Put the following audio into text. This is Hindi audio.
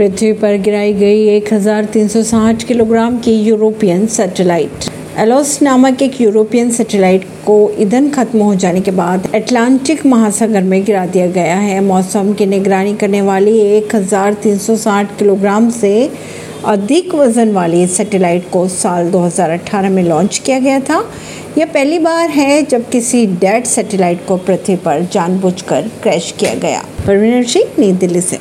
पृथ्वी पर गिराई गई 1360 किलोग्राम की यूरोपियन सैटेलाइट। एलोस नामक एक यूरोपियन सैटेलाइट को ईंधन खत्म हो जाने के बाद अटलांटिक महासागर में गिरा दिया गया है। मौसम की निगरानी करने वाली 1360 किलोग्राम से अधिक वज़न वाली सैटेलाइट को साल 2018 में लॉन्च किया गया था। यह पहली बार है जब किसी डेड सैटेलाइट को पृथ्वी पर जानबूझकर क्रैश किया गया। परवीन सिंह नई दिल्ली से।